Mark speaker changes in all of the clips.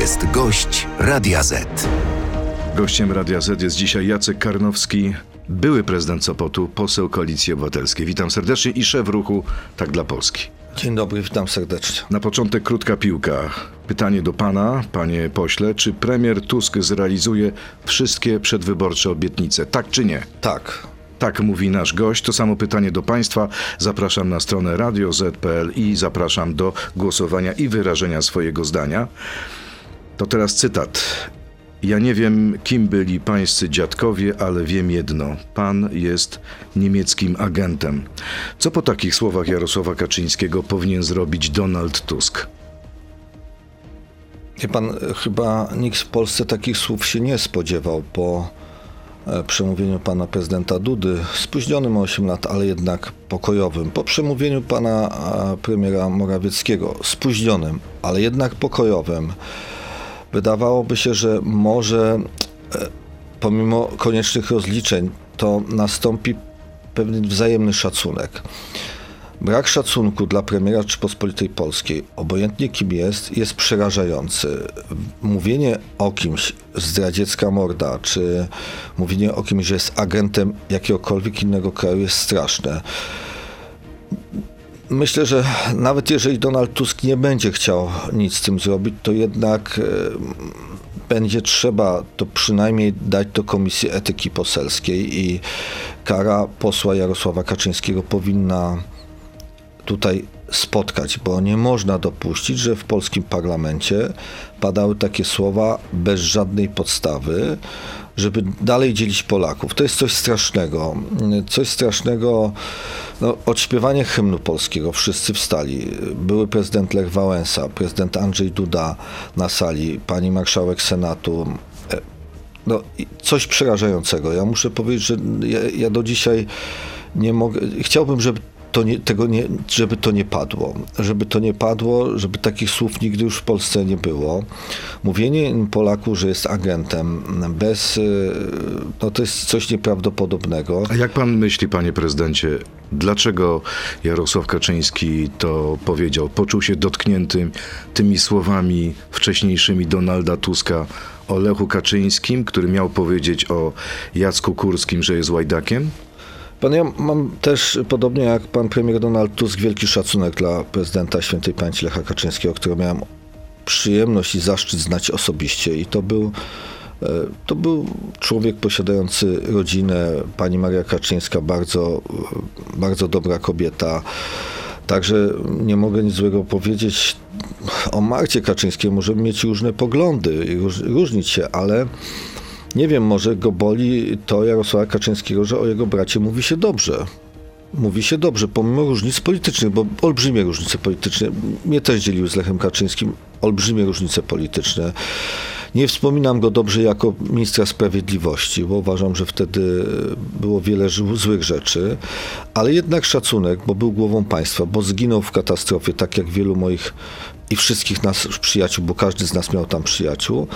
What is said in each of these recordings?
Speaker 1: jest gość Radia Z.
Speaker 2: Gościem Radia Z jest dzisiaj Jacek Karnowski, były prezydent Sopotu, poseł Koalicji Obywatelskiej. Witam serdecznie i szef ruchu Tak dla Polski.
Speaker 3: Dzień dobry, witam serdecznie.
Speaker 2: Na początek krótka piłka. Pytanie do pana, panie pośle. Czy premier Tusk zrealizuje wszystkie przedwyborcze obietnice? Tak czy nie?
Speaker 3: Tak.
Speaker 2: Tak mówi nasz gość. To samo pytanie do Państwa. Zapraszam na stronę radio.z.pl i zapraszam do głosowania i wyrażenia swojego zdania. To teraz cytat. Ja nie wiem, kim byli pańscy dziadkowie, ale wiem jedno. Pan jest niemieckim agentem. Co po takich słowach Jarosława Kaczyńskiego powinien zrobić Donald Tusk?
Speaker 3: Wie pan, chyba nikt w Polsce takich słów się nie spodziewał po e, przemówieniu pana prezydenta Dudy, spóźnionym o 8 lat, ale jednak pokojowym. Po przemówieniu pana premiera Morawieckiego, spóźnionym, ale jednak pokojowym. Wydawałoby się, że może e, pomimo koniecznych rozliczeń to nastąpi pewien wzajemny szacunek. Brak szacunku dla premiera Rzeczypospolitej Polskiej, obojętnie kim jest, jest przerażający. Mówienie o kimś zdradziecka morda, czy mówienie o kimś, że jest agentem jakiegokolwiek innego kraju jest straszne. Myślę, że nawet jeżeli Donald Tusk nie będzie chciał nic z tym zrobić, to jednak e, będzie trzeba to przynajmniej dać do Komisji Etyki Poselskiej i kara posła Jarosława Kaczyńskiego powinna tutaj spotkać, bo nie można dopuścić, że w polskim parlamencie padały takie słowa bez żadnej podstawy, żeby dalej dzielić Polaków. To jest coś strasznego. Coś strasznego, no, odśpiewanie hymnu polskiego, wszyscy wstali. Były prezydent Lech Wałęsa, prezydent Andrzej Duda na sali, pani marszałek Senatu, no, coś przerażającego. Ja muszę powiedzieć, że ja, ja, do dzisiaj nie mogę. Chciałbym, żeby to nie, tego nie, żeby to nie padło. Żeby to nie padło, żeby takich słów nigdy już w Polsce nie było. Mówienie Polaku, że jest agentem bez, y, no to jest coś nieprawdopodobnego.
Speaker 2: A jak pan myśli, panie prezydencie, dlaczego Jarosław Kaczyński to powiedział? Poczuł się dotknięty tymi słowami wcześniejszymi Donalda Tuska o Lechu Kaczyńskim, który miał powiedzieć o Jacku Kurskim, że jest łajdakiem?
Speaker 3: Pan, ja mam też, podobnie jak pan premier Donald Tusk, wielki szacunek dla prezydenta świętej pamięci Lecha Kaczyńskiego, którego miałem przyjemność i zaszczyt znać osobiście. I to był, e, to był człowiek posiadający rodzinę. Pani Maria Kaczyńska, bardzo, bardzo dobra kobieta. Także nie mogę nic złego powiedzieć o Marcie Kaczyńskiej. Możemy mieć różne poglądy i różnić się, ale nie wiem, może go boli to Jarosława Kaczyńskiego, że o jego bracie mówi się dobrze. Mówi się dobrze, pomimo różnic politycznych, bo olbrzymie różnice polityczne. Mnie też dzieliły z Lechem Kaczyńskim olbrzymie różnice polityczne. Nie wspominam go dobrze jako ministra sprawiedliwości, bo uważam, że wtedy było wiele złych rzeczy, ale jednak szacunek, bo był głową państwa, bo zginął w katastrofie, tak jak wielu moich i wszystkich nas przyjaciół, bo każdy z nas miał tam przyjaciół.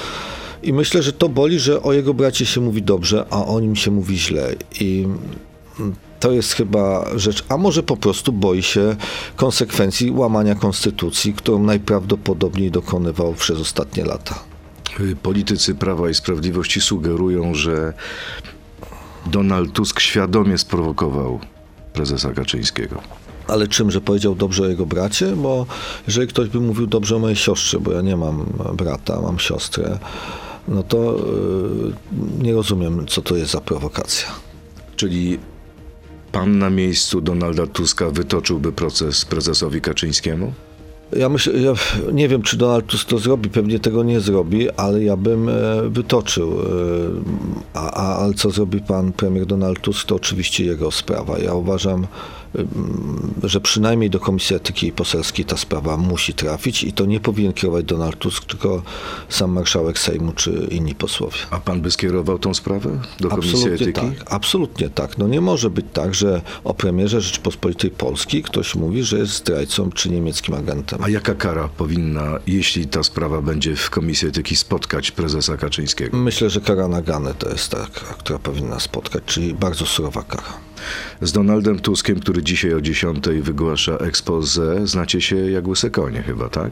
Speaker 3: I myślę, że to boli, że o jego bracie się mówi dobrze, a o nim się mówi źle. I to jest chyba rzecz, a może po prostu boi się konsekwencji łamania konstytucji, którą najprawdopodobniej dokonywał przez ostatnie lata.
Speaker 2: Politycy Prawa i Sprawiedliwości sugerują, że Donald Tusk świadomie sprowokował prezesa Kaczyńskiego.
Speaker 3: Ale czym, że powiedział dobrze o jego bracie? Bo jeżeli ktoś by mówił dobrze o mojej siostrze, bo ja nie mam brata, mam siostrę, no to yy, nie rozumiem, co to jest za prowokacja.
Speaker 2: Czyli pan na miejscu Donalda Tuska wytoczyłby proces prezesowi Kaczyńskiemu?
Speaker 3: Ja myślę, ja nie wiem, czy Donald Tusk to zrobi, pewnie tego nie zrobi, ale ja bym e, wytoczył. E, a, a, ale co zrobi pan premier Donald Tusk, to oczywiście jego sprawa. Ja uważam, że przynajmniej do Komisji Etyki Poselskiej ta sprawa musi trafić i to nie powinien kierować Donald Tusk, tylko sam marszałek Sejmu czy inni posłowie.
Speaker 2: A pan by skierował tą sprawę do Komisji
Speaker 3: absolutnie
Speaker 2: Etyki?
Speaker 3: Tak, absolutnie tak. No nie może być tak, że o premierze Rzeczypospolitej Polskiej ktoś mówi, że jest zdrajcą czy niemieckim agentem.
Speaker 2: A jaka kara powinna, jeśli ta sprawa będzie w Komisji Etyki, spotkać prezesa Kaczyńskiego?
Speaker 3: Myślę, że kara nagany to jest ta, która powinna spotkać, czyli bardzo surowa kara.
Speaker 2: Z Donaldem Tuskiem, który dzisiaj o 10 wygłasza expose, znacie się jak łyse konie chyba, tak?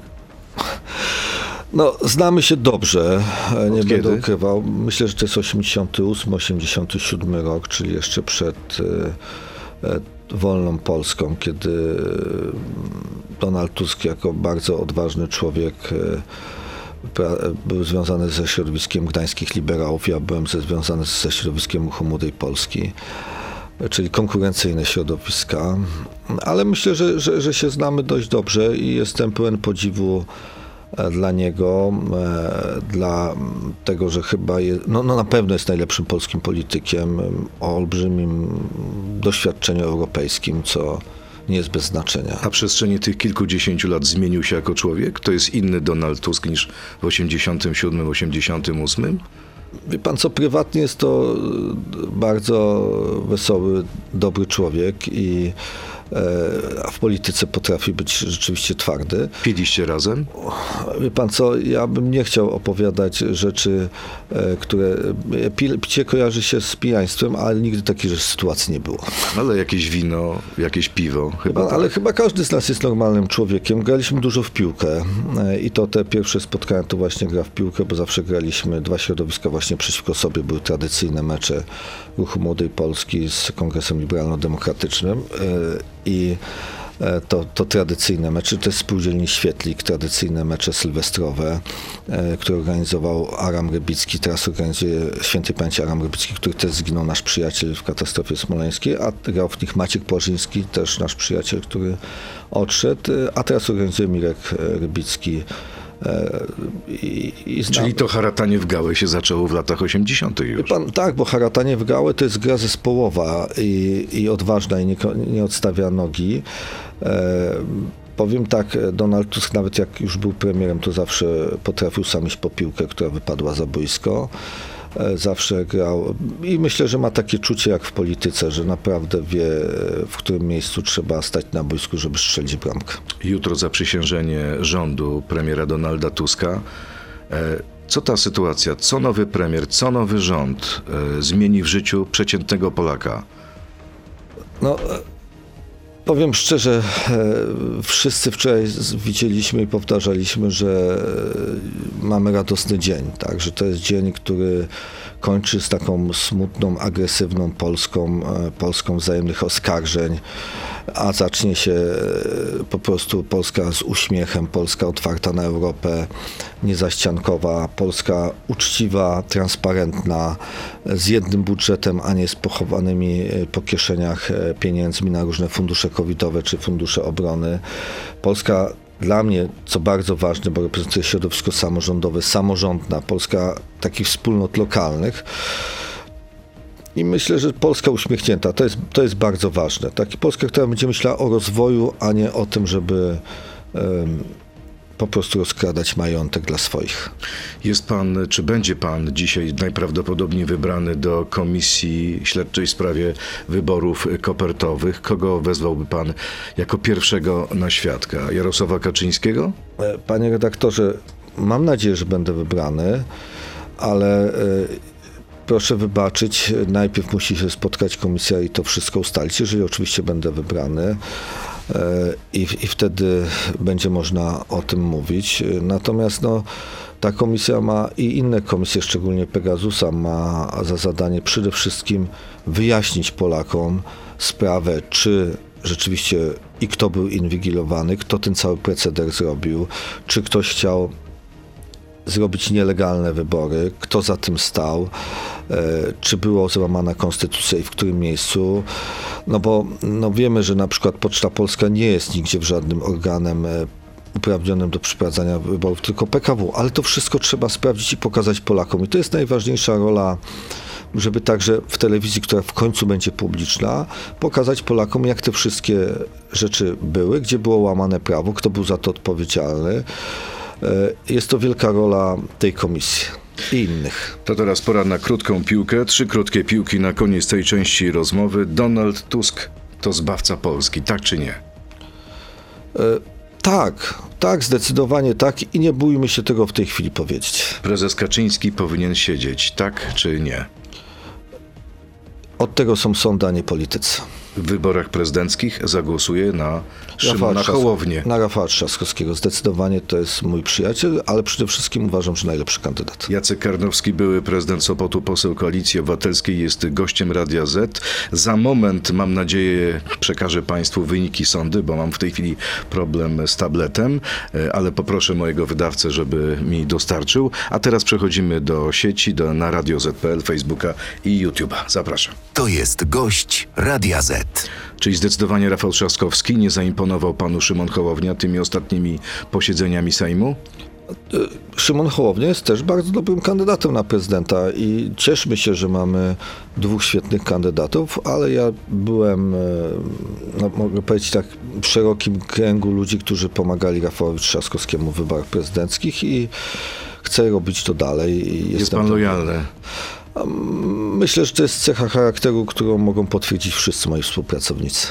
Speaker 3: No, znamy się dobrze, e, nie
Speaker 2: Od
Speaker 3: będę
Speaker 2: kiedy?
Speaker 3: ukrywał. Myślę, że to jest 88, 87 rok, czyli jeszcze przed e, e, wolną Polską, kiedy mm, Donald Tusk jako bardzo odważny człowiek e, pra- był związany ze środowiskiem gdańskich liberałów, ja byłem ze, związany ze środowiskiem Młodej Polski, e, czyli konkurencyjne środowiska, ale myślę, że, że, że się znamy dość dobrze i jestem pełen podziwu e, dla niego, e, dla tego, że chyba no, no na pewno jest najlepszym polskim politykiem em, o olbrzymim doświadczeniu europejskim, co nie jest bez znaczenia.
Speaker 2: A w przestrzeni tych kilkudziesięciu lat zmienił się jako człowiek? To jest inny Donald Tusk niż w 87, 88?
Speaker 3: Wie pan co, prywatnie jest to bardzo wesoły, dobry człowiek i a w polityce potrafi być rzeczywiście twardy.
Speaker 2: Piliście razem?
Speaker 3: Wie pan co, ja bym nie chciał opowiadać rzeczy, e, które... e, pi- Picie kojarzy się z pijaństwem, ale nigdy takiej sytuacji nie było.
Speaker 2: Ale jakieś wino, jakieś piwo. Chyba
Speaker 3: pan,
Speaker 2: tak.
Speaker 3: ale chyba każdy z nas jest normalnym człowiekiem. Graliśmy dużo w piłkę e, i to te pierwsze spotkania to właśnie gra w piłkę, bo zawsze graliśmy, dwa środowiska właśnie przeciwko sobie, były tradycyjne mecze Ruchu Młodej Polski z Kongresem Liberalno-Demokratycznym e, i e, to, to tradycyjne mecze, to jest spółdzielni Świetlik, tradycyjne mecze sylwestrowe, e, które organizował Aram Rybicki, teraz organizuje świętej pamięci Aram Rybicki, który też zginął nasz przyjaciel w katastrofie smoleńskiej, a grał w nich Maciek Płażyński, też nasz przyjaciel, który odszedł, e, a teraz organizuje Mirek Rybicki. E, I, i
Speaker 2: Czyli to haratanie w gałę się zaczęło w latach 80.
Speaker 3: Wie
Speaker 2: już.
Speaker 3: Pan, tak, bo haratanie w gałę to jest gra zespołowa i, i odważna i nie, nie odstawia nogi. E, powiem tak, Donald Tusk nawet jak już był premierem, to zawsze potrafił sam iść po piłkę, która wypadła za boisko. E, Zawsze grał i myślę, że ma takie czucie jak w polityce, że naprawdę wie, e, w którym miejscu trzeba stać na boisku, żeby strzelić bramkę.
Speaker 2: Jutro zaprzysiężenie rządu premiera Donalda Tuska. E, Co ta sytuacja, co nowy premier, co nowy rząd zmieni w życiu przeciętnego Polaka?
Speaker 3: No, powiem szczerze, e, wszyscy wczoraj widzieliśmy i powtarzaliśmy, że e, mamy radosny dzień, tak, że to jest dzień, który kończy z taką smutną, agresywną Polską, e, Polską wzajemnych oskarżeń, a zacznie się e, po prostu Polska z uśmiechem, Polska otwarta na Europę, niezaściankowa, Polska uczciwa, transparentna, z jednym budżetem, a nie z pochowanymi e, po kieszeniach e, pieniędzmi na różne fundusze covidowe czy fundusze obrony. Polska dla mnie, co bardzo ważne, bo reprezentuję środowisko samorządowe, samorządna, Polska takich wspólnot lokalnych. I myślę, że Polska uśmiechnięta, to jest, to jest bardzo ważne. Taki Polska, która będzie myślała o rozwoju, a nie o tym, żeby em, po prostu rozkradać majątek dla swoich.
Speaker 2: Jest pan, czy będzie pan dzisiaj najprawdopodobniej wybrany do Komisji Śledczej w sprawie wyborów kopertowych? Kogo wezwałby pan jako pierwszego na świadka? Jarosława Kaczyńskiego?
Speaker 3: E, Panie redaktorze, mam nadzieję, że będę wybrany, ale e, proszę wybaczyć, najpierw musi się spotkać komisja i to wszystko ustalić, jeżeli oczywiście będę wybrany. e, I, I wtedy będzie można o tym mówić. Natomiast no, ta komisja ma i inne komisje, szczególnie Pegasusa, ma za zadanie przede wszystkim wyjaśnić Polakom sprawę, czy rzeczywiście i kto był inwigilowany, kto ten cały proceder zrobił, czy ktoś chciał zrobić nielegalne wybory, kto za tym stał, e, czy było złamana konstytucja i w którym miejscu. No bo no wiemy, że na przykład Poczta Polska nie jest nigdzie w żadnym organem e, uprawnionym do przeprowadzania wyborów, tylko PKW, ale to wszystko trzeba sprawdzić i pokazać Polakom. I to jest najważniejsza rola żeby także w telewizji, która w końcu będzie publiczna, pokazać Polakom, jak te wszystkie rzeczy były, gdzie było łamane prawo, kto był za to odpowiedzialny. E, Jest to wielka rola tej komisji i innych.
Speaker 2: To teraz pora na krótką piłkę. Trzy krótkie piłki na koniec tej części rozmowy. Donald Tusk to zbawca Polski, tak czy nie?
Speaker 3: Tak, tak, zdecydowanie tak i nie bójmy się tego w tej chwili powiedzieć.
Speaker 2: Prezes Kaczyński powinien siedzieć, tak czy nie?
Speaker 3: Od tego są sądy, a nie politycy.
Speaker 2: w wyborach prezydenckich zagłosuje na Szymona Hołownię.
Speaker 3: Na Rafała Trzaskowskiego. Zdecydowanie to jest mój przyjaciel, ale przede wszystkim uważam, że najlepszy kandydat.
Speaker 2: Jacek Karnowski, były prezydent Sopotu, poseł Koalicji Obywatelskiej, jest gościem Radia Z. Za moment, mam nadzieję, przekażę Państwu wyniki sądy, bo mam w tej chwili problem z tabletem, e, ale poproszę mojego wydawcę, żeby mi dostarczył. A teraz przechodzimy do sieci, do, na Radio Z.pl, Facebooka i YouTube'a. Zapraszam.
Speaker 1: To jest gość Radia Z.
Speaker 2: Czyli zdecydowanie Rafał Trzaskowski nie zaimponował panu Szymon Hołownia tymi ostatnimi posiedzeniami Sejmu?
Speaker 3: Szymon Hołownia jest też bardzo dobrym kandydatem na prezydenta i cieszmy się, że mamy dwóch świetnych kandydatów, ale ja byłem, e, no, mogę powiedzieć tak, w szerokim kręgu ludzi, którzy pomagali Rafałowi Trzaskowskiemu w wyborach prezydenckich i chcę robić to dalej.
Speaker 2: Jest pan lojalny.
Speaker 3: Myślę, że to jest cecha charakteru, którą mogą potwierdzić wszyscy moi współpracownicy.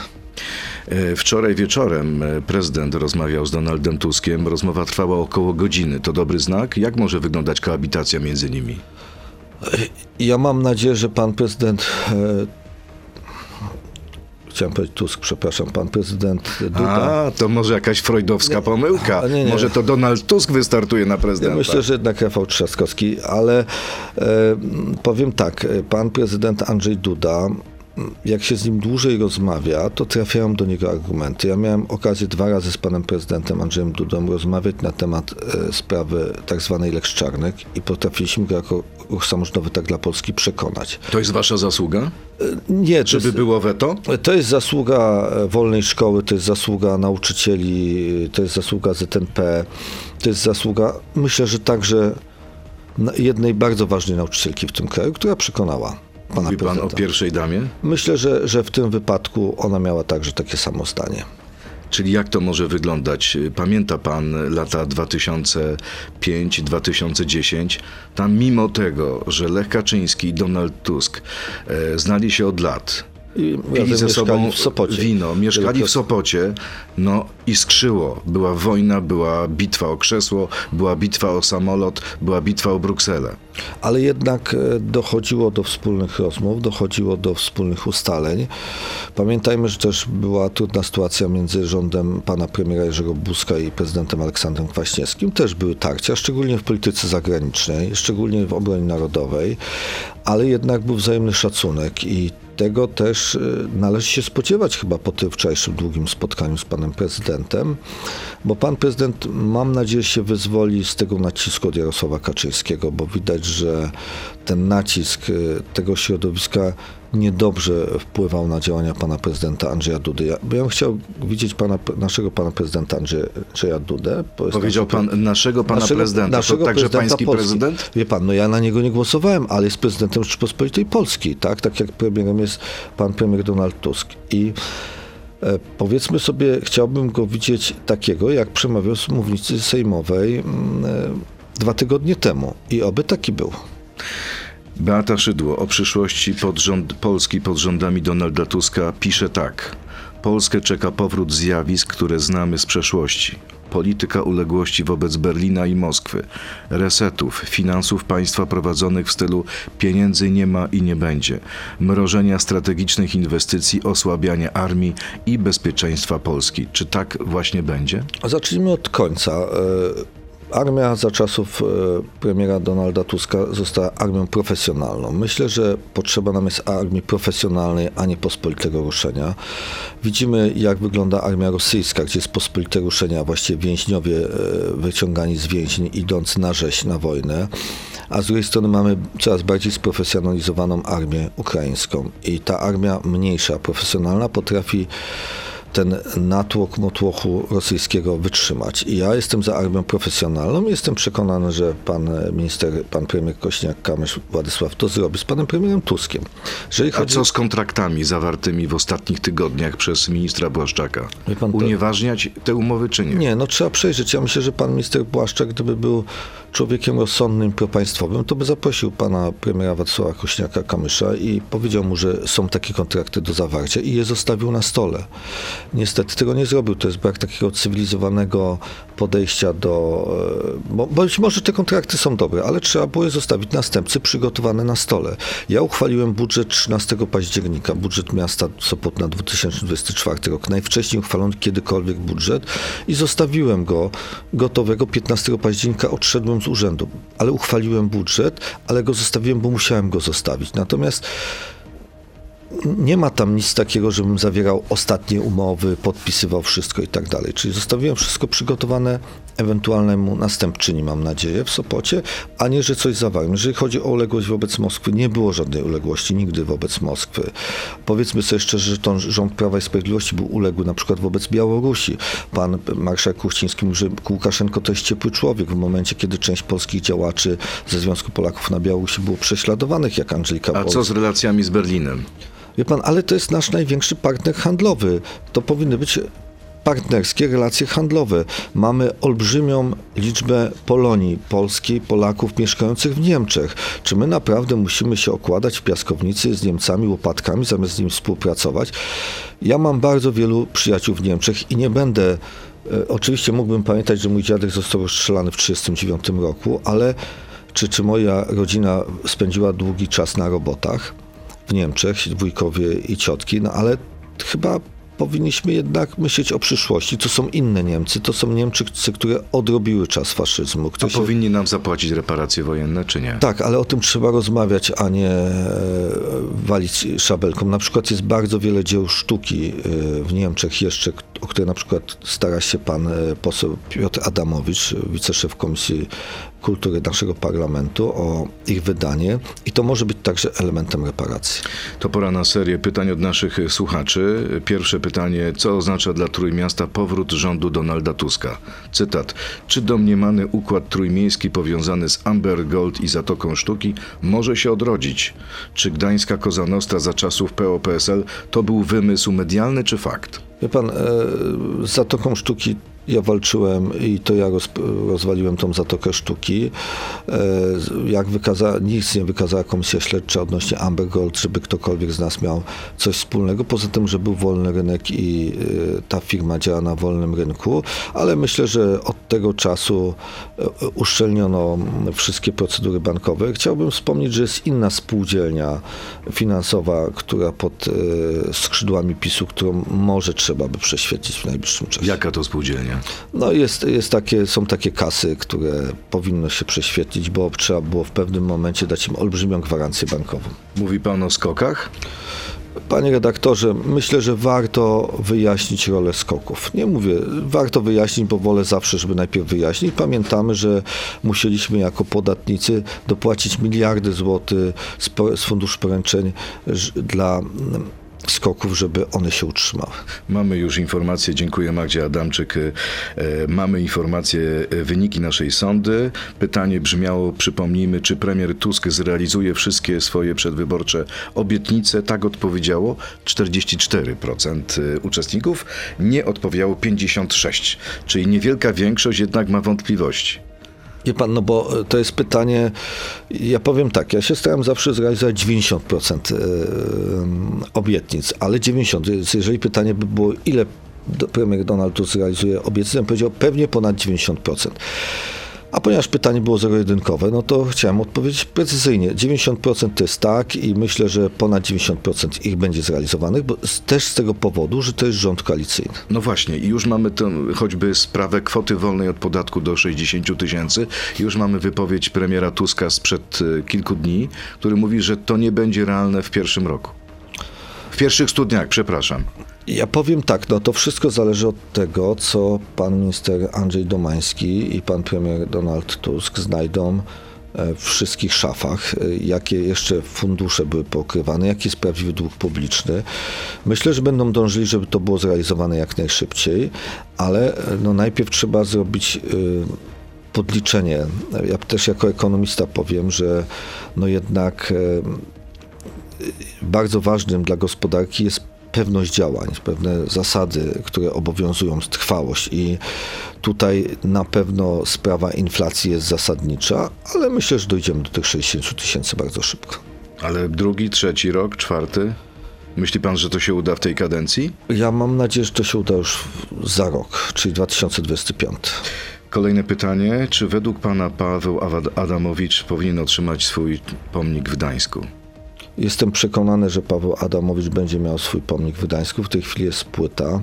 Speaker 2: E, Wczoraj wieczorem e, prezydent rozmawiał z Donaldem Tuskiem. Rozmowa trwała około godziny. To dobry znak? Jak może wyglądać koabitacja między nimi?
Speaker 3: Ja mam nadzieję, że pan prezydent. Chciałem powiedzieć Tusk, przepraszam, pan prezydent Duda.
Speaker 2: A, to może jakaś freudowska pomyłka.
Speaker 3: a, nie, nie.
Speaker 2: Może to Donald Tusk wystartuje na
Speaker 3: Ja
Speaker 2: prezydenta.
Speaker 3: myślę, że jednak Rafał Trzaskowski, ale e, powiem tak, e, pan prezydent Andrzej Duda, jak się z nim dłużej rozmawia, to trafiają do niego argumenty. Ja miałem okazję dwa razy z panem prezydentem Andrzejem Dudą rozmawiać na temat e, sprawy tak zwanej Lex Czarnek i potrafiliśmy go jako ruch samorządowy tak dla Polski przekonać.
Speaker 2: To jest wasza zasługa?
Speaker 3: Nie, to
Speaker 2: Żeby
Speaker 3: jest-
Speaker 2: było weto?
Speaker 3: To jest zasługa e, wolnej szkoły, to jest zasługa nauczycieli, to jest zasługa ZNP, to jest zasługa, myślę, że także jednej bardzo ważnej nauczycielki w tym kraju, która przekonała pana
Speaker 2: Mówi pan o
Speaker 3: prezydenta.
Speaker 2: pierwszej damie?
Speaker 3: Myślę, że, że w tym wypadku ona miała także takie samo zdanie.
Speaker 2: Czyli jak to może wyglądać? Pamięta pan lata 2005-2010? Tam mimo tego, że Lech Kaczyński i Donald Tusk e, znali się od lat,
Speaker 3: I
Speaker 2: pili ze sobą
Speaker 3: mieszkali w Sopocie.
Speaker 2: wino, mieszkali w. Sopocie, no iskrzyło. Była wojna, była bitwa o krzesło, była bitwa o samolot, była bitwa o Brukselę.
Speaker 3: Ale jednak e, dochodziło do wspólnych rozmów, dochodziło do wspólnych ustaleń. Pamiętajmy, że też była trudna sytuacja między rządem pana premiera Jerzego Buzka i prezydentem Aleksandrem Kwaśniewskim. Też były tarcia, szczególnie w polityce zagranicznej, szczególnie w obronie narodowej, ale jednak był wzajemny szacunek i tego też y, należy się spodziewać chyba po tym wczorajszym długim spotkaniu z panem prezydentem, bo pan prezydent, mam nadzieję, się wyzwoli z tego nacisku od Jarosława Kaczyńskiego, bo widać, że ten nacisk y, tego środowiska niedobrze wpływał na działania pana prezydenta Andrzeja Dudy. Ja, bym chciał widzieć pana, naszego pana prezydenta Andrzeja, Andrzeja Dudę.
Speaker 2: Powiedział
Speaker 3: naszym-
Speaker 2: pan naszego pana
Speaker 3: naszego-
Speaker 2: prezydenta.
Speaker 3: naszego
Speaker 2: to także
Speaker 3: prezydenta
Speaker 2: pański
Speaker 3: Polski.
Speaker 2: prezydent?
Speaker 3: Wie pan, no ja na niego nie głosowałem, ale jest prezydentem Rzeczypospolitej Polskiej, tak? Tak jak premierem jest pan premier Donald Tusk. I e, powiedzmy sobie, chciałbym go widzieć takiego, jak przemawiał z mównicy sejmowej mm, e, dwa tygodnie temu. I oby taki był.
Speaker 2: Beata Szydło o przyszłości pod rząd, Polski pod rządami Donalda Tuska pisze tak. Polskę czeka powrót zjawisk, które znamy z przeszłości. Polityka uległości wobec Berlina i Moskwy, resetów, finansów państwa prowadzonych w stylu pieniędzy nie ma i nie będzie, mrożenia strategicznych inwestycji, osłabiania armii i bezpieczeństwa Polski. Czy tak właśnie będzie?
Speaker 3: Zacznijmy od końca. Armia za czasów e, premiera Donalda Tuska została armią profesjonalną. Myślę, że potrzeba nam jest armii profesjonalnej, a nie pospolitego ruszenia. Widzimy, jak wygląda armia rosyjska, gdzie jest pospolite ruszenie, a właściwie więźniowie e, wyciągani z więźni, idąc na rzeź, na wojnę. A z drugiej strony mamy coraz bardziej sprofesjonalizowaną armię ukraińską. I ta armia mniejsza, profesjonalna potrafi ten natłok motłochu rosyjskiego wytrzymać. I ja jestem za armią profesjonalną. Jestem przekonany, że pan minister, pan premier Kośniak-Kamysz Władysław to zrobi z panem premierem Tuskiem. Jeżeli
Speaker 2: A
Speaker 3: chodzi
Speaker 2: co z kontraktami zawartymi w ostatnich tygodniach przez ministra Błaszczaka?
Speaker 3: Pan, to-
Speaker 2: Unieważniać te umowy czy nie?
Speaker 3: Nie, no trzeba przejrzeć. Ja myślę, że pan minister Błaszczak, gdyby był człowiekiem rozsądnym, propaństwowym, to by zaprosił pana premiera Wacława Kośniaka-Kamysza i powiedział mu, że są takie kontrakty do zawarcia i je zostawił na stole. Niestety tego nie zrobił. To jest brak takiego cywilizowanego podejścia do... e, Bo, być może te kontrakty są dobre, ale trzeba było je zostawić następcy przygotowane na stole. Ja uchwaliłem budżet 13 października, budżet miasta Sopot na 2024 rok, najwcześniej uchwalony kiedykolwiek budżet i zostawiłem go gotowego 15 października, odszedłem z urzędu, ale uchwaliłem budżet, ale go zostawiłem, bo musiałem go zostawić. Natomiast nie ma tam nic takiego, żebym zawierał ostatnie umowy, podpisywał wszystko i tak dalej. Czyli zostawiłem wszystko przygotowane ewentualnemu następczyni, mam nadzieję, w Sopocie, a nie, że coś zawarłem. Jeżeli chodzi o uległość wobec Moskwy, nie było żadnej uległości nigdy wobec Moskwy. Powiedzmy sobie szczerze, że ten rząd Prawa i Sprawiedliwości był uległy na przykład wobec Białorusi. Pan marszałek Kuchciński mówi, że Łukaszenko to jest ciepły człowiek w momencie, kiedy część polskich działaczy ze Związku Polaków na Białorusi było prześladowanych, jak Angelika
Speaker 2: A co z relacjami z Berlinem?
Speaker 3: Wie pan, ale to jest nasz największy partner handlowy. To powinny być partnerskie relacje handlowe. Mamy olbrzymią liczbę Polonii, Polski, Polaków mieszkających w Niemczech. Czy my naprawdę musimy się okładać w piaskownicy z Niemcami łopatkami, zamiast z nimi współpracować? Ja mam bardzo wielu przyjaciół w Niemczech i nie będę. E, oczywiście mógłbym pamiętać, że mój dziadek został rozstrzelany w 1939 roku, ale czy, czy moja rodzina spędziła długi czas na robotach? W Niemczech, wujkowie i ciotki, no ale chyba powinniśmy jednak myśleć o przyszłości. To są inne Niemcy, to są Niemczycy, które odrobiły czas faszyzmu.
Speaker 2: A
Speaker 3: Które się...
Speaker 2: powinni nam zapłacić reparacje wojenne, czy nie?
Speaker 3: Tak, ale o tym trzeba rozmawiać, a nie e, walić szabelką. Na przykład jest bardzo wiele dzieł sztuki e, w Niemczech jeszcze, o które na przykład stara się pan e, poseł Piotr Adamowicz, wiceszef Komisji Kultury naszego parlamentu, o ich wydanie i to może być także elementem reparacji.
Speaker 2: To pora na serię pytań od naszych słuchaczy. Pierwsze pytanie, co oznacza dla Trójmiasta powrót rządu Donalda Tuska? Cytat. Czy domniemany układ trójmiejski powiązany z Amber Gold i Zatoką Sztuki może się odrodzić? Czy gdańska Koza Nostra za czasów PO-PSL to był wymysł medialny czy fakt?
Speaker 3: Wie pan, e, z Zatoką Sztuki ja walczyłem i to ja roz, rozwaliłem tą Zatokę Sztuki. E, Jak wykaza, nic nie wykazała Komisja Śledcza odnośnie Amber Gold, żeby ktokolwiek z nas miał coś wspólnego. Poza tym, że był wolny rynek i e, ta firma działa na wolnym rynku, ale myślę, że od tego czasu e, uszczelniono wszystkie procedury bankowe. Chciałbym wspomnieć, że jest inna spółdzielnia finansowa, która pod skrzydłami PiSu, którą może trzeba by prześwietlić w najbliższym czasie.
Speaker 2: Jaka to spółdzielnia?
Speaker 3: No jest, jest takie, są takie kasy, które powinno się prześwietlić, bo trzeba było w pewnym momencie dać im olbrzymią gwarancję bankową.
Speaker 2: Mówi pan o skokach?
Speaker 3: Panie redaktorze, myślę, że warto wyjaśnić rolę skoków. Nie mówię, warto wyjaśnić, bo wolę zawsze, żeby najpierw wyjaśnić. Pamiętamy, że musieliśmy jako podatnicy dopłacić miliardy złotych z, z funduszu poręczeń dla mm, skoków, żeby one się utrzymały.
Speaker 2: Mamy już informacje, dziękuję Magdzie Adamczyk. E, Mamy informacje, e, wyniki naszej sądy. Pytanie brzmiało, przypomnijmy, czy premier Tusk zrealizuje wszystkie swoje przedwyborcze obietnice? Tak odpowiedziało 44% e, uczestników, nie odpowiedziało 56%, czyli niewielka większość jednak ma wątpliwości.
Speaker 3: Wie pan, no bo e, to jest pytanie, ja powiem tak, ja się starałem zawsze zrealizować 90% e, obietnic, ale 90, więc jeżeli pytanie by było, ile premier Donald Tusk zrealizuje obietnice, bym powiedział pewnie ponad 90%. A ponieważ pytanie było zero-jedynkowe, no to chciałem odpowiedzieć precyzyjnie. 90% to jest tak i myślę, że ponad 90% ich będzie zrealizowanych, bo też z tego powodu, że to jest rząd koalicyjny.
Speaker 2: No właśnie, i już mamy tę choćby sprawę kwoty wolnej od podatku do 60 000 tysięcy. Już mamy wypowiedź premiera Tuska sprzed e, kilku dni, który mówi, że to nie będzie realne w pierwszym roku. W pierwszych 100 dniach, przepraszam.
Speaker 3: Ja powiem tak, no to wszystko zależy od tego, co pan minister Andrzej Domański i pan premier Donald Tusk znajdą e, w wszystkich szafach, e, jakie jeszcze fundusze były pokrywane, jaki jest prawdziwy dług publiczny. Myślę, że będą dążyli, żeby to było zrealizowane jak najszybciej, ale e, no najpierw trzeba zrobić podliczenie. Ja też jako ekonomista powiem, że no jednak bardzo ważnym dla gospodarki jest pewność działań, pewne zasady, które obowiązują, trwałość i tutaj na pewno sprawa inflacji jest zasadnicza, ale myślę, że dojdziemy do tych 60 tysięcy bardzo szybko.
Speaker 2: Ale drugi, trzeci rok, czwarty? Myśli pan, że to się uda w tej kadencji?
Speaker 3: Ja mam nadzieję, że to się uda już za rok, czyli 2025.
Speaker 2: Kolejne pytanie. Czy według pana Paweł Adamowicz powinien otrzymać swój pomnik w Gdańsku?
Speaker 3: Jestem przekonany, że Paweł Adamowicz będzie miał swój pomnik w Gdańsku. W tej chwili jest płyta.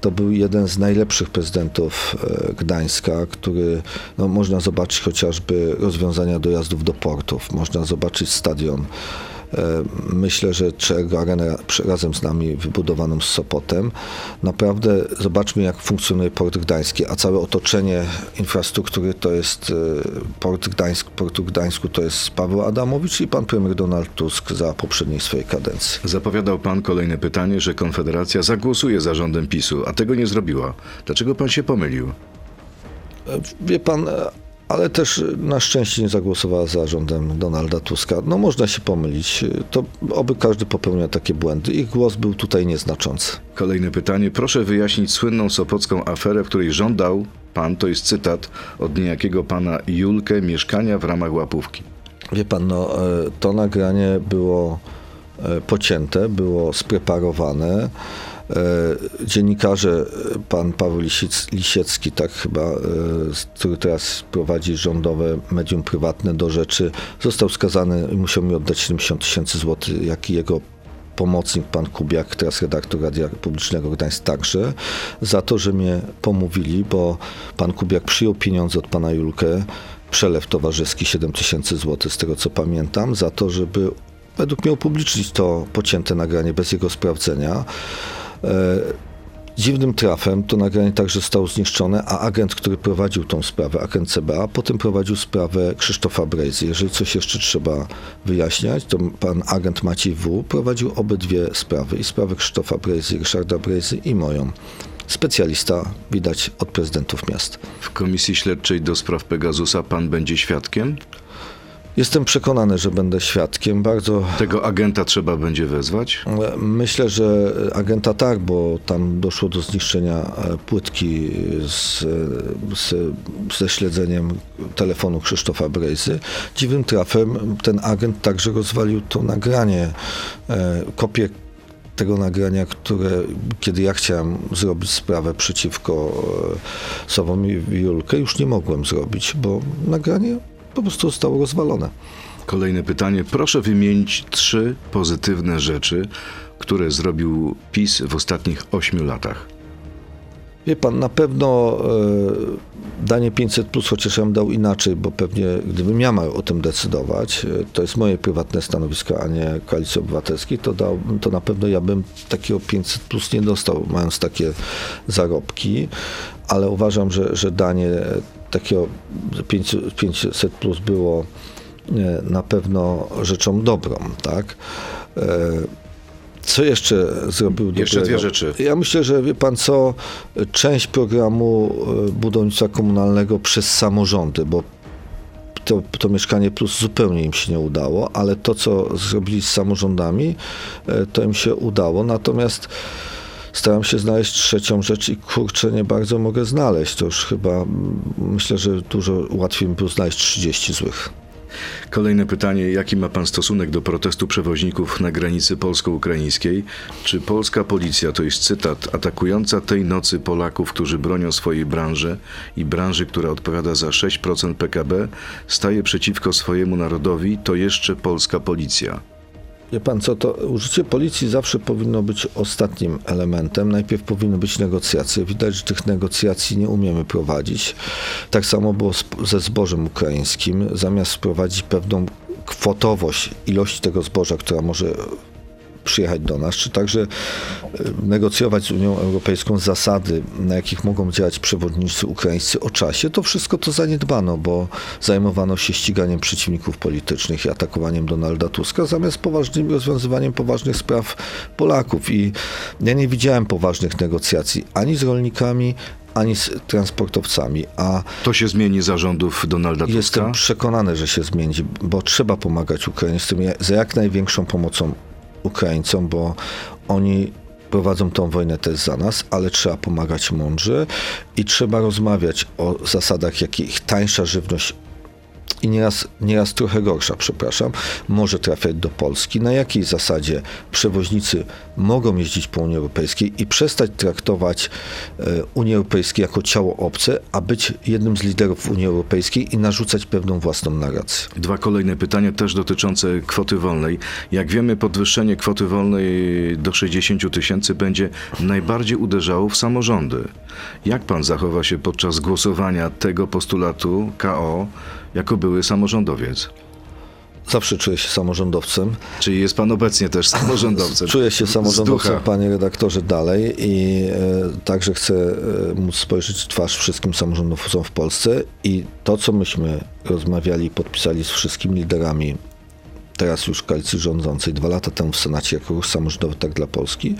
Speaker 3: To był jeden z najlepszych prezydentów e, Gdańska, który no, można zobaczyć chociażby rozwiązania dojazdów do portów, można zobaczyć stadion. E, Myślę, że Czego Arenę razem z nami wybudowaną z Sopotem. Naprawdę zobaczmy, jak funkcjonuje port gdański, a całe otoczenie infrastruktury to jest e, port Gdańsk, portu Gdańsku to jest Paweł Adamowicz i pan premier Donald Tusk za poprzedniej swojej kadencji.
Speaker 2: Zapowiadał pan kolejne pytanie, że Konfederacja zagłosuje za rządem PiSu, a tego nie zrobiła. Dlaczego pan się pomylił?
Speaker 3: E, Wie pan, ale też na szczęście nie zagłosowała za rządem Donalda Tuska. No można się pomylić. To oby każdy popełnia takie błędy. Ich głos był tutaj nieznaczący.
Speaker 2: Kolejne pytanie. Proszę wyjaśnić słynną sopocką aferę, w której żądał pan, to jest cytat, od niejakiego pana Julkę mieszkania w ramach łapówki.
Speaker 3: Wie pan, no, e, to nagranie było e, pocięte, było spreparowane. E, Dziennikarze, pan Paweł Lisiec, Lisiecki, tak chyba, e, który teraz prowadzi rządowe medium prywatne do rzeczy, został skazany i musiał mi oddać 70 tysięcy złotych, jak i jego pomocnik, pan Kubiak, teraz redaktor Radia Publicznego Gdańsk także, za to, że mnie pomówili, bo pan Kubiak przyjął pieniądze od pana Julkę, przelew towarzyski 7 tysięcy złotych, z tego co pamiętam, za to, żeby według mnie upublicznić to pocięte nagranie bez jego sprawdzenia. E, Dziwnym trafem to nagranie także zostało zniszczone, a agent, który prowadził tą sprawę, agent CBA, potem prowadził sprawę Krzysztofa Brejzy. Jeżeli coś jeszcze trzeba wyjaśniać, to pan agent Maciej W. prowadził obydwie sprawy, i sprawę Krzysztofa Brejzy, Ryszarda Brejzy i moją. Specjalista, widać, od prezydentów miast.
Speaker 2: W Komisji Śledczej do spraw Pegasusa pan będzie świadkiem?
Speaker 3: Jestem przekonany, że będę świadkiem. Bardzo
Speaker 2: Tego agenta trzeba będzie wezwać?
Speaker 3: Myślę, że agenta tak, bo tam doszło do zniszczenia e, płytki z, z, ze śledzeniem telefonu Krzysztofa Brejzy. Dziwnym trafem ten agent także rozwalił to nagranie, e, kopię tego nagrania, które kiedy ja chciałem zrobić sprawę przeciwko e, Sławomirowi Julkę, już nie mogłem zrobić, bo nagranie po prostu zostało rozwalone.
Speaker 2: Kolejne pytanie. Proszę wymienić trzy pozytywne rzeczy, które zrobił PiS w ostatnich ośmiu latach.
Speaker 3: Wie pan, na pewno e, danie 500, plus, chociaż ja bym dał inaczej, bo pewnie gdybym ja miał o tym decydować, e, to jest moje prywatne stanowisko, a nie koalicji obywatelskiej, to, dał, to na pewno ja bym takiego 500 plus nie dostał, mając takie zarobki, ale uważam, że, że danie takiego 500, 500 plus było e, na pewno rzeczą dobrą, tak? E, Co jeszcze zrobił
Speaker 2: Jeszcze
Speaker 3: dobrego?
Speaker 2: dwie rzeczy.
Speaker 3: Ja myślę, że wie pan co, część programu e, budownictwa komunalnego przez samorządy, bo to, to mieszkanie plus zupełnie im się nie udało, ale to, co zrobili z samorządami, to im się udało. Natomiast staram się znaleźć trzecią rzecz i kurczę, nie bardzo mogę znaleźć. To już chyba myślę, że dużo łatwiej mi było znaleźć 30 złych.
Speaker 2: Kolejne pytanie. Jaki ma pan stosunek do protestu przewoźników na granicy polsko-ukraińskiej? Czy polska policja, to jest cytat, atakująca tej nocy Polaków, którzy bronią swojej branży i branży, która odpowiada za 6% PKB, staje przeciwko swojemu narodowi, to jeszcze polska policja?
Speaker 3: Wie pan co, to użycie policji zawsze powinno być ostatnim elementem. Najpierw powinny być negocjacje. Widać, że tych negocjacji nie umiemy prowadzić. Tak samo było ze zbożem ukraińskim. Zamiast wprowadzić pewną kwotowość ilości tego zboża, która może przyjechać do nas, czy także e, negocjować z Unią Europejską zasady, na jakich mogą działać przewodnicy ukraińscy o czasie, to wszystko to zaniedbano, bo zajmowano się ściganiem przeciwników politycznych i atakowaniem Donalda Tuska, zamiast poważnym rozwiązywaniem poważnych spraw Polaków. I ja nie widziałem poważnych negocjacji ani z rolnikami, ani z transportowcami, a
Speaker 2: To się zmieni za rządów Donalda Tuska?
Speaker 3: Jestem przekonany, że się zmieni, bo trzeba pomagać Ukraińcom ja- za jak największą pomocą Ukraińcom, bo oni prowadzą tą wojnę też za nas, ale trzeba pomagać mądrze i trzeba rozmawiać o zasadach, jakich tańsza żywność i nieraz, nieraz trochę gorsza, przepraszam, może trafiać do Polski. Na jakiej zasadzie przewoźnicy mogą jeździć po Unii Europejskiej i przestać traktować e, Unię Europejską jako ciało obce, a być jednym z liderów Unii Europejskiej i narzucać pewną własną narrację.
Speaker 2: Dwa kolejne pytania, też dotyczące kwoty wolnej. Jak wiemy, podwyższenie kwoty wolnej do 60 tysięcy będzie najbardziej uderzało w samorządy. Jak pan zachowa się podczas głosowania tego postulatu KO jako były samorządowiec?
Speaker 3: Zawsze czuję się samorządowcem.
Speaker 2: Czyli jest pan obecnie też samorządowcem?
Speaker 3: Czuję się samorządowcem, panie redaktorze, dalej i e, także chcę e, móc spojrzeć w twarz wszystkim samorządowcom w Polsce i to, co myśmy rozmawiali i podpisali z wszystkimi liderami teraz już koalicji rządzącej, dwa lata temu w Senacie jako ruch samorządowy tak dla Polski,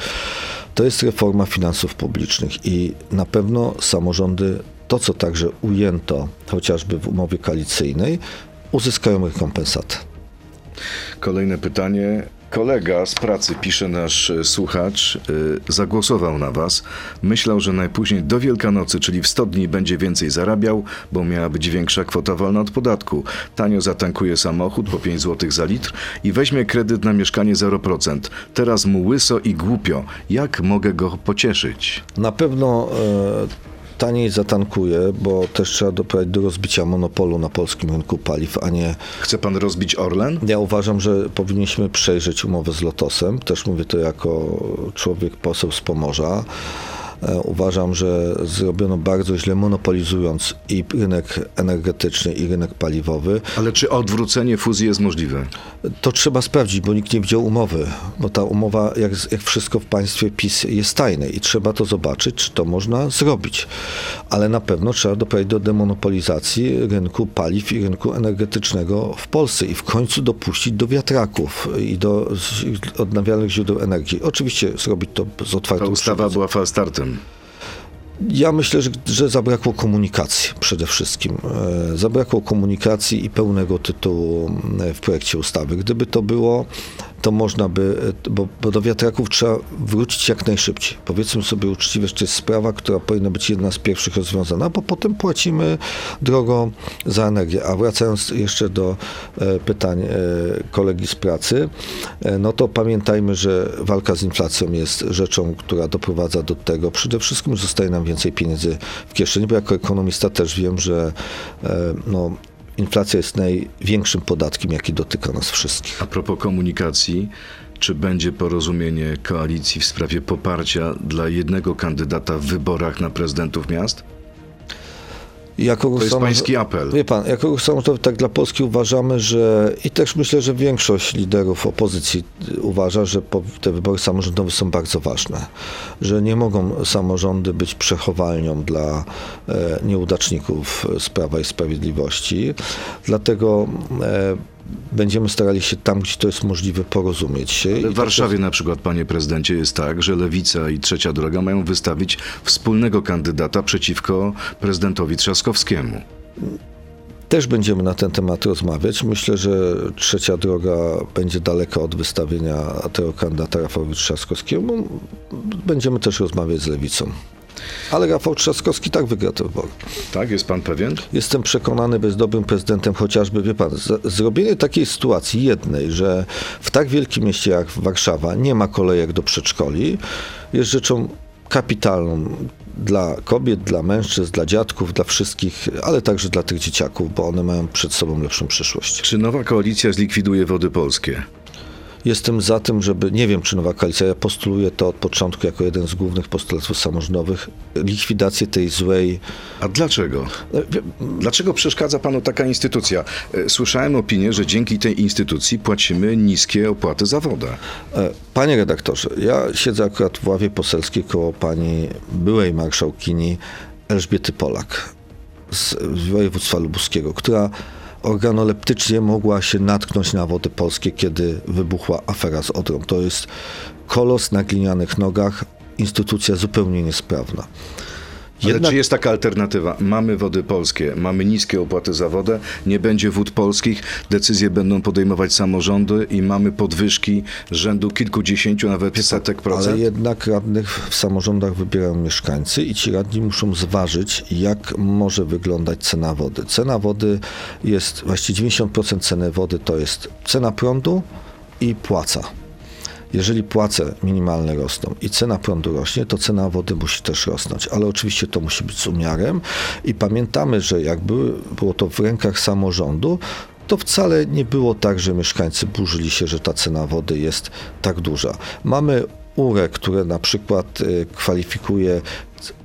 Speaker 3: to jest reforma finansów publicznych i na pewno samorządy, to co także ujęto chociażby w umowie koalicyjnej, uzyskają rekompensatę.
Speaker 2: Kolejne pytanie. Kolega z pracy, pisze nasz słuchacz, e, zagłosował na was. Myślał, że najpóźniej do Wielkanocy, czyli w 100 dni, będzie więcej zarabiał, bo miała być większa kwota wolna od podatku. Tanio zatankuje samochód po 5 zł za litr i weźmie kredyt na mieszkanie 0%. Teraz mu łyso i głupio. Jak mogę go pocieszyć?
Speaker 3: Na pewno e, taniej zatankuje, bo też trzeba doprowadzić do rozbicia monopolu na polskim rynku paliw, a nie.
Speaker 2: Chce pan rozbić Orlen?
Speaker 3: Ja uważam, że powinniśmy przejrzeć umowę z Lotosem. Też mówię to jako człowiek poseł z Pomorza. E, Uważam, że zrobiono bardzo źle, monopolizując i rynek energetyczny, i rynek paliwowy.
Speaker 2: Ale czy odwrócenie fuzji jest możliwe?
Speaker 3: To trzeba sprawdzić, bo nikt nie widział umowy, bo ta umowa, jak, jak wszystko w państwie PiS, jest tajne i trzeba to zobaczyć, czy to można zrobić. Ale na pewno trzeba doprowadzić do demonopolizacji rynku paliw i rynku energetycznego w Polsce i w końcu dopuścić do wiatraków i do odnawialnych źródeł energii. Oczywiście zrobić to z
Speaker 2: Ta
Speaker 3: otwartą
Speaker 2: ustawa
Speaker 3: przyłbicą.
Speaker 2: była falstartem.
Speaker 3: Ja myślę, że, że zabrakło komunikacji przede wszystkim. E, Zabrakło komunikacji i pełnego tytułu e, w projekcie ustawy. Gdyby to było, to można by, e, bo, bo do wiatraków trzeba wrócić jak najszybciej. Powiedzmy sobie uczciwie, że to jest sprawa, która powinna być jedna z pierwszych rozwiązana, bo potem płacimy drogo za energię. A wracając jeszcze do e, pytań e, kolegi z pracy, no to pamiętajmy, że walka z inflacją jest rzeczą, która doprowadza do tego przede wszystkim, zostaje nam więcej pieniędzy w kieszeni, bo jako ekonomista też wiem, że no, inflacja jest największym podatkiem, jaki dotyka nas wszystkich.
Speaker 2: A propos komunikacji, czy będzie porozumienie koalicji w sprawie poparcia dla jednego kandydata w wyborach na prezydentów miast?
Speaker 3: Jako
Speaker 2: To jest pański apel.
Speaker 3: Wie pan, jako ruch samorządowy tak dla Polski uważamy, że i też myślę, że większość liderów opozycji uważa, że te wybory samorządowe są bardzo ważne, że nie mogą samorządy być przechowalnią dla e, nieudaczników z Prawa i Sprawiedliwości. Dlatego e, będziemy starali się tam, gdzie to jest możliwe, porozumieć się.
Speaker 2: Ale w Warszawie na przykład, panie prezydencie, jest tak, że Lewica i Trzecia Droga mają wystawić wspólnego kandydata przeciwko prezydentowi Trzaskowskiemu.
Speaker 3: Też będziemy na ten temat rozmawiać. Myślę, że trzecia droga będzie daleka od wystawienia tego kandydata Rafała Trzaskowskiego. Będziemy też rozmawiać z lewicą. Ale Rafał Trzaskowski tak wygra te wybory.
Speaker 2: Tak, jest pan pewien?
Speaker 3: Jestem przekonany, by jest dobrym prezydentem chociażby, wie pan, z- zrobienie takiej sytuacji jednej, że w tak wielkim mieście jak Warszawa nie ma kolejek do przedszkoli, jest rzeczą kapitalną dla kobiet, dla mężczyzn, dla dziadków, dla wszystkich, ale także dla tych dzieciaków, bo one mają przed sobą lepszą przyszłość.
Speaker 2: Czy nowa koalicja zlikwiduje wody polskie?
Speaker 3: Jestem za tym, żeby, nie wiem czy nowa koalicja, ja postuluję to od początku jako jeden z głównych postulatów samorządowych, likwidację tej złej,
Speaker 2: A dlaczego?
Speaker 3: wie-
Speaker 2: Dlaczego przeszkadza panu taka instytucja? E, Słyszałem opinię, że dzięki tej instytucji płacimy niskie opłaty za wodę.
Speaker 3: E, Panie redaktorze, ja siedzę akurat w ławie poselskiej koło pani byłej marszałkini Elżbiety Polak z województwa lubuskiego, która organoleptycznie mogła się natknąć na wody polskie, kiedy wybuchła afera z Odrą. To jest kolos na glinianych nogach, instytucja zupełnie niesprawna.
Speaker 2: Ale
Speaker 3: Jednak
Speaker 2: czy jest taka alternatywa? Mamy wody polskie, mamy niskie opłaty za wodę, nie będzie wód polskich, decyzje będą podejmować samorządy i mamy podwyżki rzędu kilkudziesięciu, nawet setek procent?
Speaker 3: Ale jednak radnych w samorządach wybierają mieszkańcy i ci radni muszą zważyć, jak może wyglądać cena wody. Cena wody jest, właściwie 90% ceny wody to jest cena prądu i płaca. Jeżeli płace minimalne rosną i cena prądu rośnie, to cena wody musi też rosnąć, ale oczywiście to musi być z umiarem i pamiętamy, że jakby było to w rękach samorządu, to wcale nie było tak, że mieszkańcy burzyli się, że ta cena wody jest tak duża. Mamy URE, które na przykład y, kwalifikuje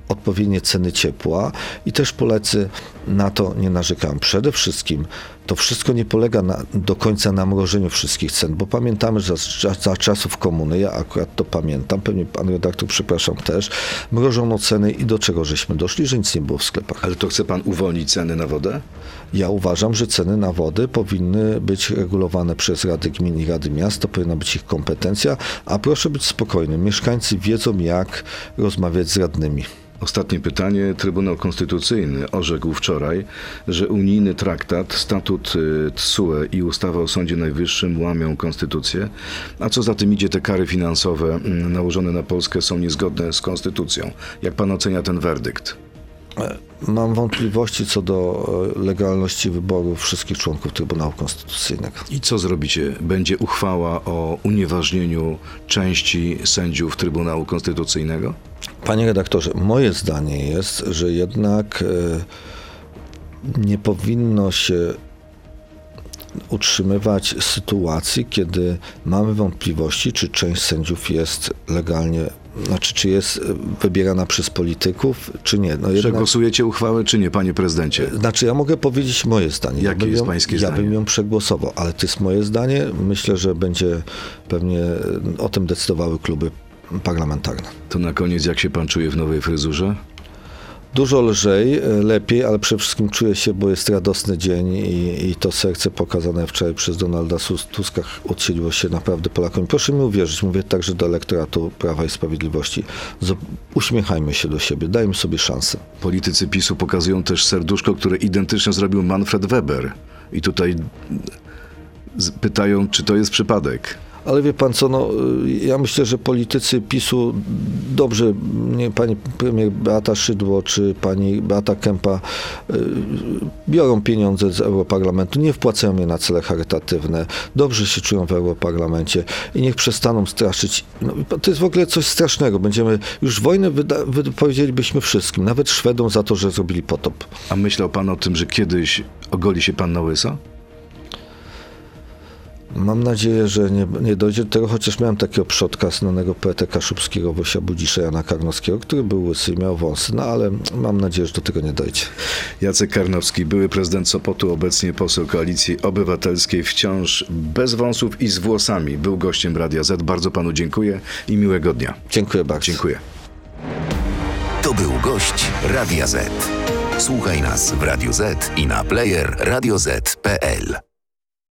Speaker 3: odpowiednie ceny ciepła i też Polacy na to nie narzekają. Przede wszystkim to wszystko nie polega na, do końca na mrożeniu wszystkich cen, bo pamiętamy, że za, za czasów komuny, ja akurat to pamiętam, pewnie pan redaktor, przepraszam też, mrożono ceny i do czego żeśmy doszli, że nic nie było w sklepach.
Speaker 2: Ale to chce pan uwolnić ceny na wodę?
Speaker 3: Ja uważam, że ceny na wody powinny być regulowane przez Rady Gmin i Rady Miast, to powinna być ich kompetencja, a proszę być spokojnym, mieszkańcy wiedzą jak rozmawiać z radnymi.
Speaker 2: Ostatnie pytanie. Trybunał Konstytucyjny orzekł wczoraj, że unijny traktat, statut y, TSUE i ustawa o Sądzie Najwyższym łamią konstytucję, a co za tym idzie te kary finansowe mm, nałożone na Polskę są niezgodne z konstytucją. Jak pan ocenia ten werdykt?
Speaker 3: Mam wątpliwości co do e, legalności wyboru wszystkich członków Trybunału Konstytucyjnego.
Speaker 2: I co zrobicie? Będzie uchwała o unieważnieniu części sędziów Trybunału Konstytucyjnego?
Speaker 3: Panie redaktorze, moje zdanie jest, że jednak e, nie powinno się utrzymywać sytuacji, kiedy mamy wątpliwości, czy część sędziów jest legalnie, znaczy czy jest e, wybierana przez polityków, czy nie. No
Speaker 2: Przegłosujecie uchwałę, czy nie, panie prezydencie?
Speaker 3: Znaczy, ja mogę powiedzieć moje zdanie.
Speaker 2: Jakie
Speaker 3: ja
Speaker 2: jest
Speaker 3: ją,
Speaker 2: pańskie
Speaker 3: ja
Speaker 2: zdanie?
Speaker 3: bym ją przegłosował, ale to jest moje zdanie. Myślę, że będzie pewnie o tym decydowały kluby parlamentarne.
Speaker 2: To na koniec, jak się pan czuje w nowej fryzurze?
Speaker 3: Dużo lżej, e, lepiej, ale przede wszystkim czuję się, bo jest radosny dzień i, i to serce pokazane wczoraj przez Donalda Tuska odsiliło się naprawdę Polakom. Proszę mi uwierzyć, mówię także do elektoratu Prawa i Sprawiedliwości. Uśmiechajmy się do siebie, dajmy sobie szansę.
Speaker 2: Politycy PiSu pokazują też serduszko, które identycznie zrobił Manfred Weber. I tutaj pytają, czy to jest przypadek.
Speaker 3: Ale wie pan co, no, ja myślę, że politycy PiSu dobrze, nie, pani premier Beata Szydło czy pani Beata Kępa y, biorą pieniądze z Europarlamentu, nie wpłacają je na cele charytatywne, dobrze się czują w Europarlamencie i niech przestaną straszyć. No, to jest w ogóle coś strasznego. Będziemy, już wojnę wypowiedzielibyśmy wszystkim, nawet Szwedom za to, że zrobili potop.
Speaker 2: A myślał pan o tym, że kiedyś ogoli się pan na łyso?
Speaker 3: Mam nadzieję, że nie, nie dojdzie do tego, chociaż miałem takiego przodka znanego poetę kaszubskiego Wosia Budzisza Jana Karnowskiego, który był łysy i miał wąsy, no ale mam nadzieję, że do tego nie dojdzie.
Speaker 2: Jacek Karnowski, były prezydent Sopotu, obecnie poseł Koalicji Obywatelskiej, wciąż bez wąsów i z włosami. Był gościem Radia Z. Bardzo panu dziękuję i miłego dnia.
Speaker 3: Dziękuję bardzo.
Speaker 2: Dziękuję.
Speaker 1: To był gość Radia Z. Słuchaj nas w Radio Z i na player radioz.pl.